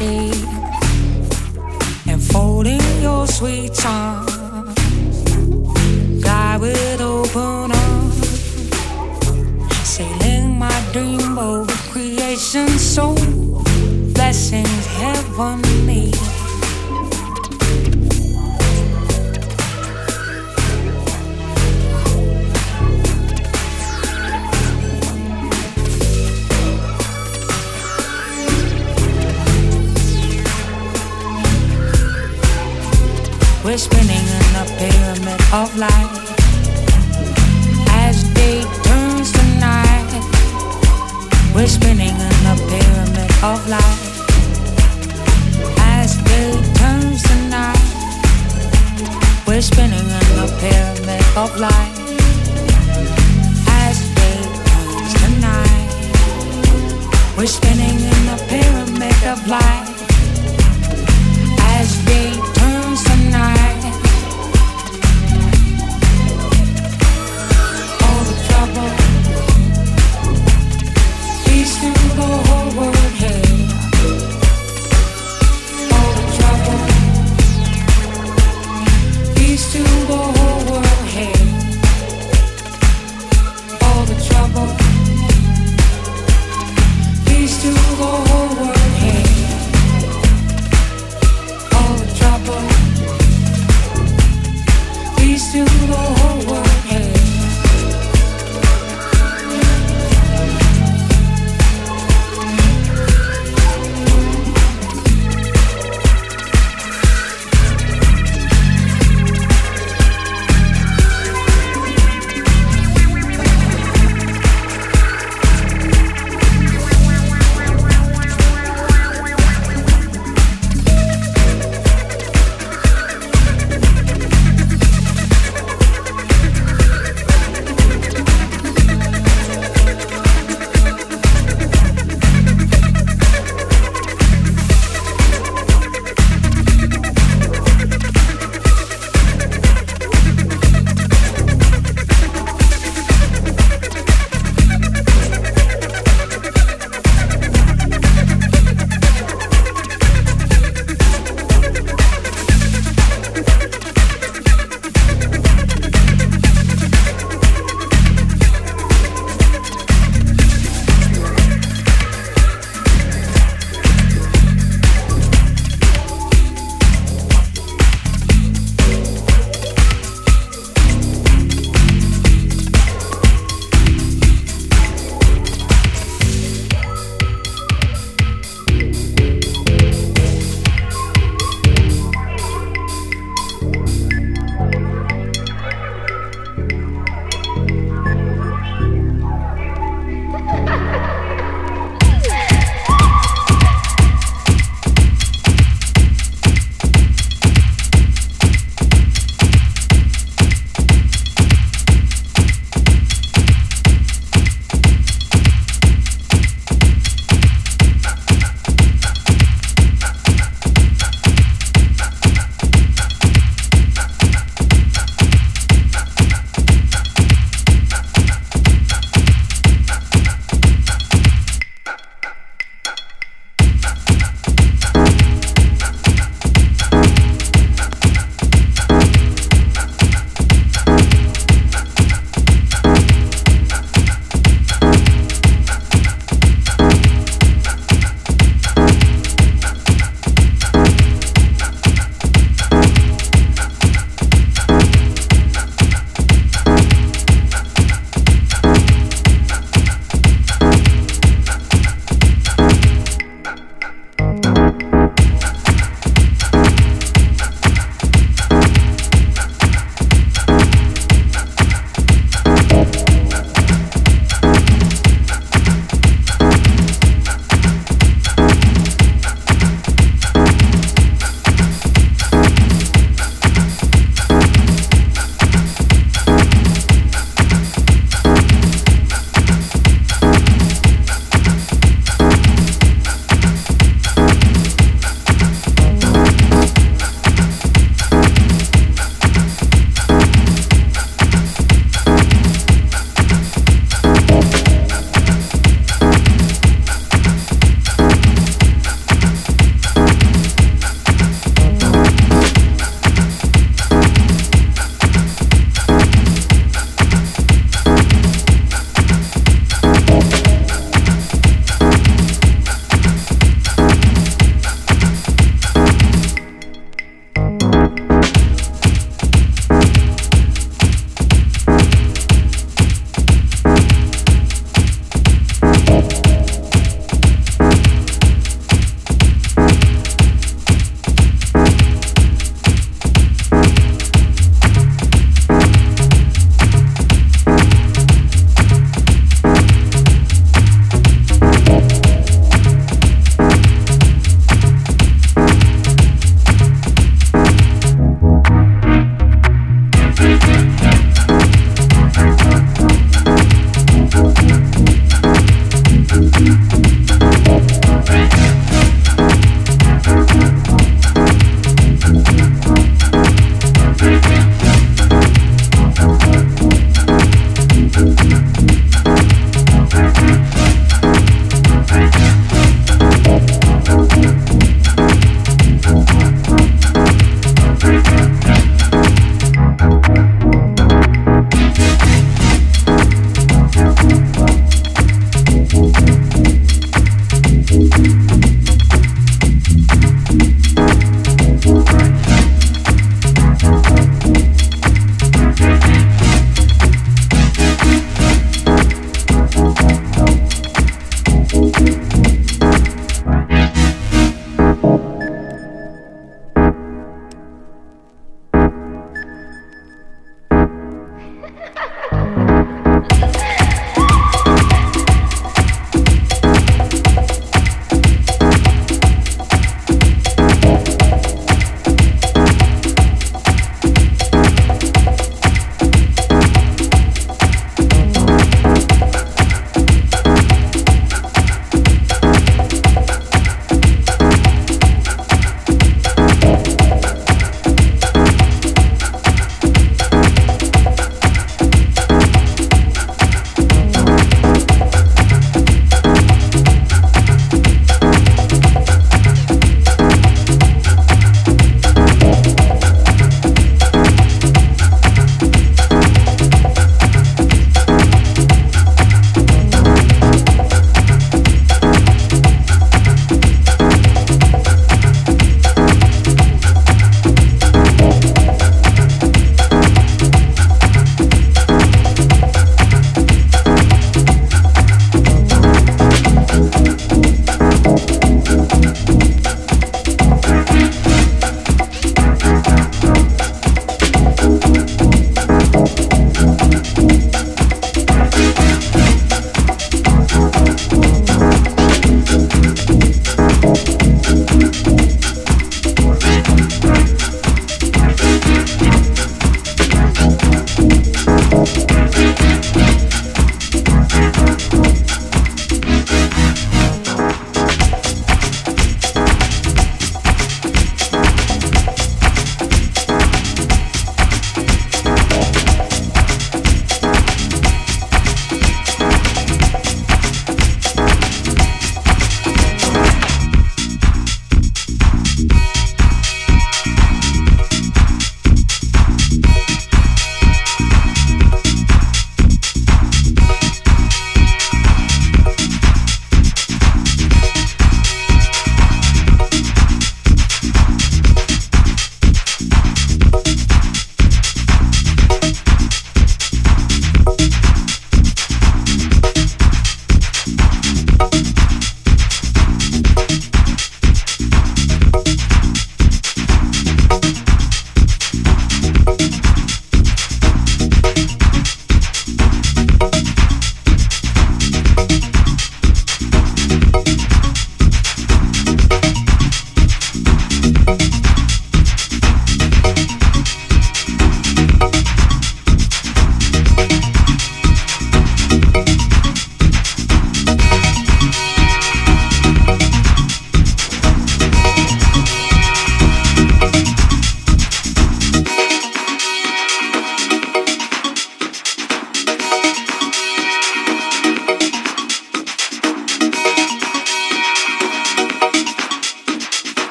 see still the whole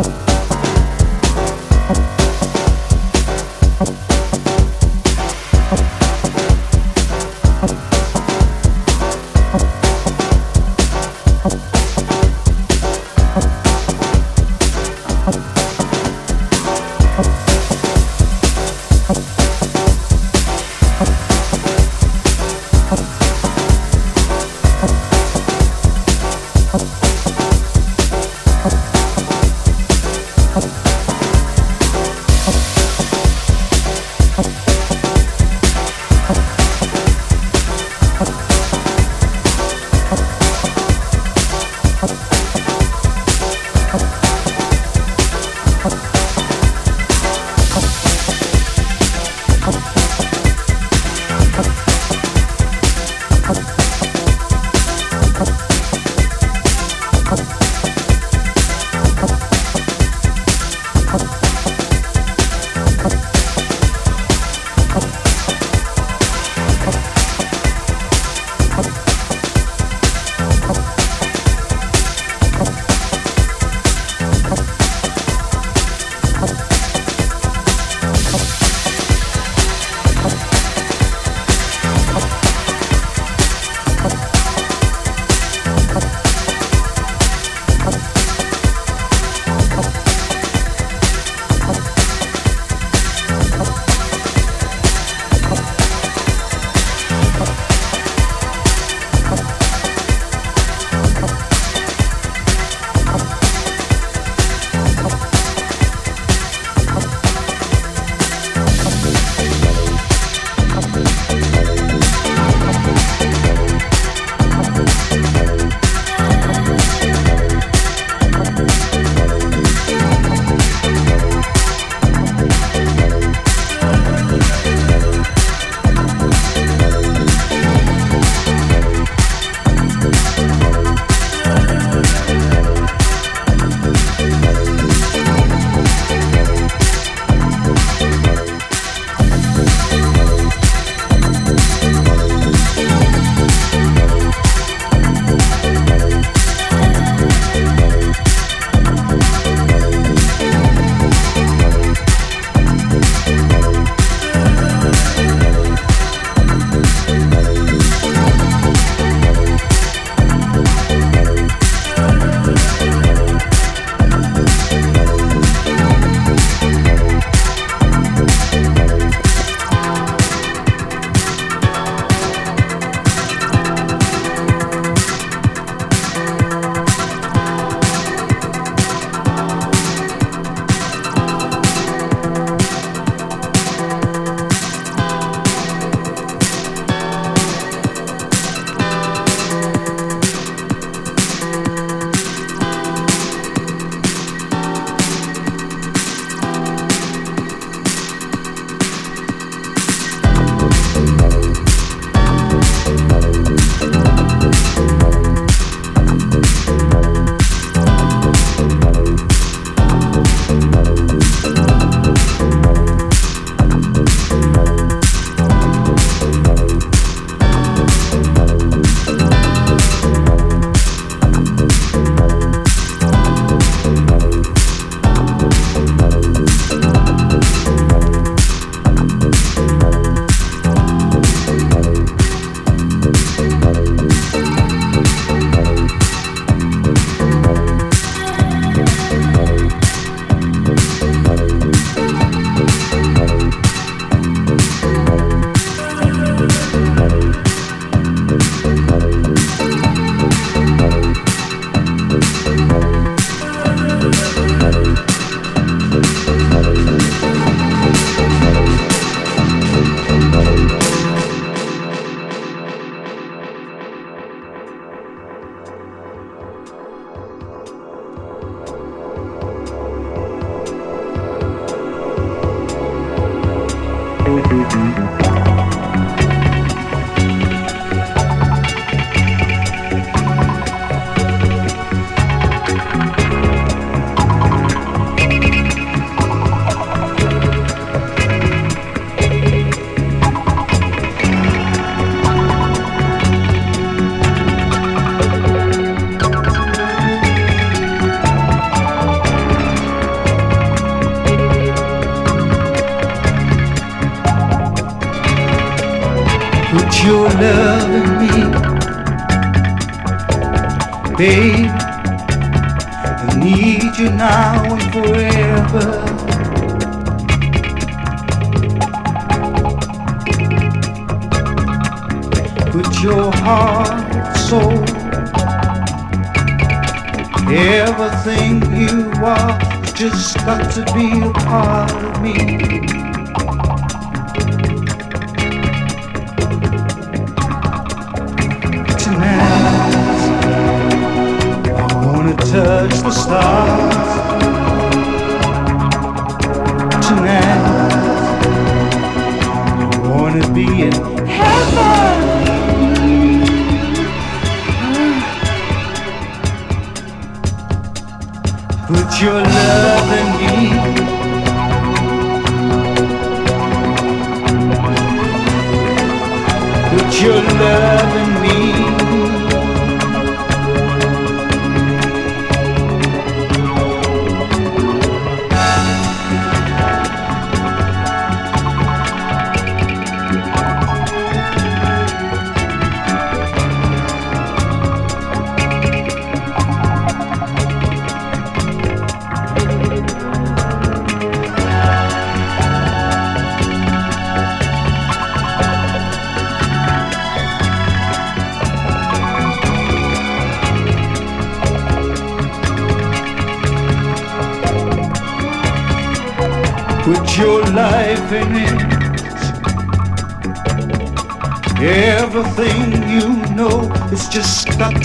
Oh.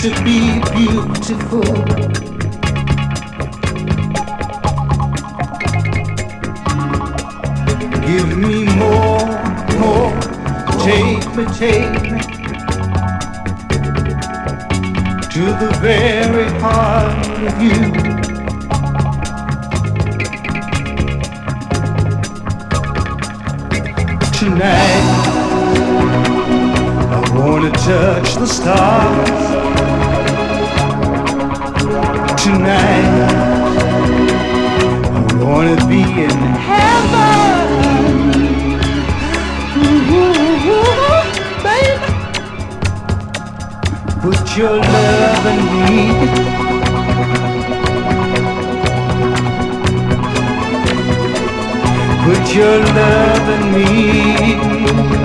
To be beautiful. Give me more, more, take me, take me to the very heart of you. Tonight, I wanna touch the stars tonight. I wanna be in heaven, baby. Put your love in me. Put your love in me.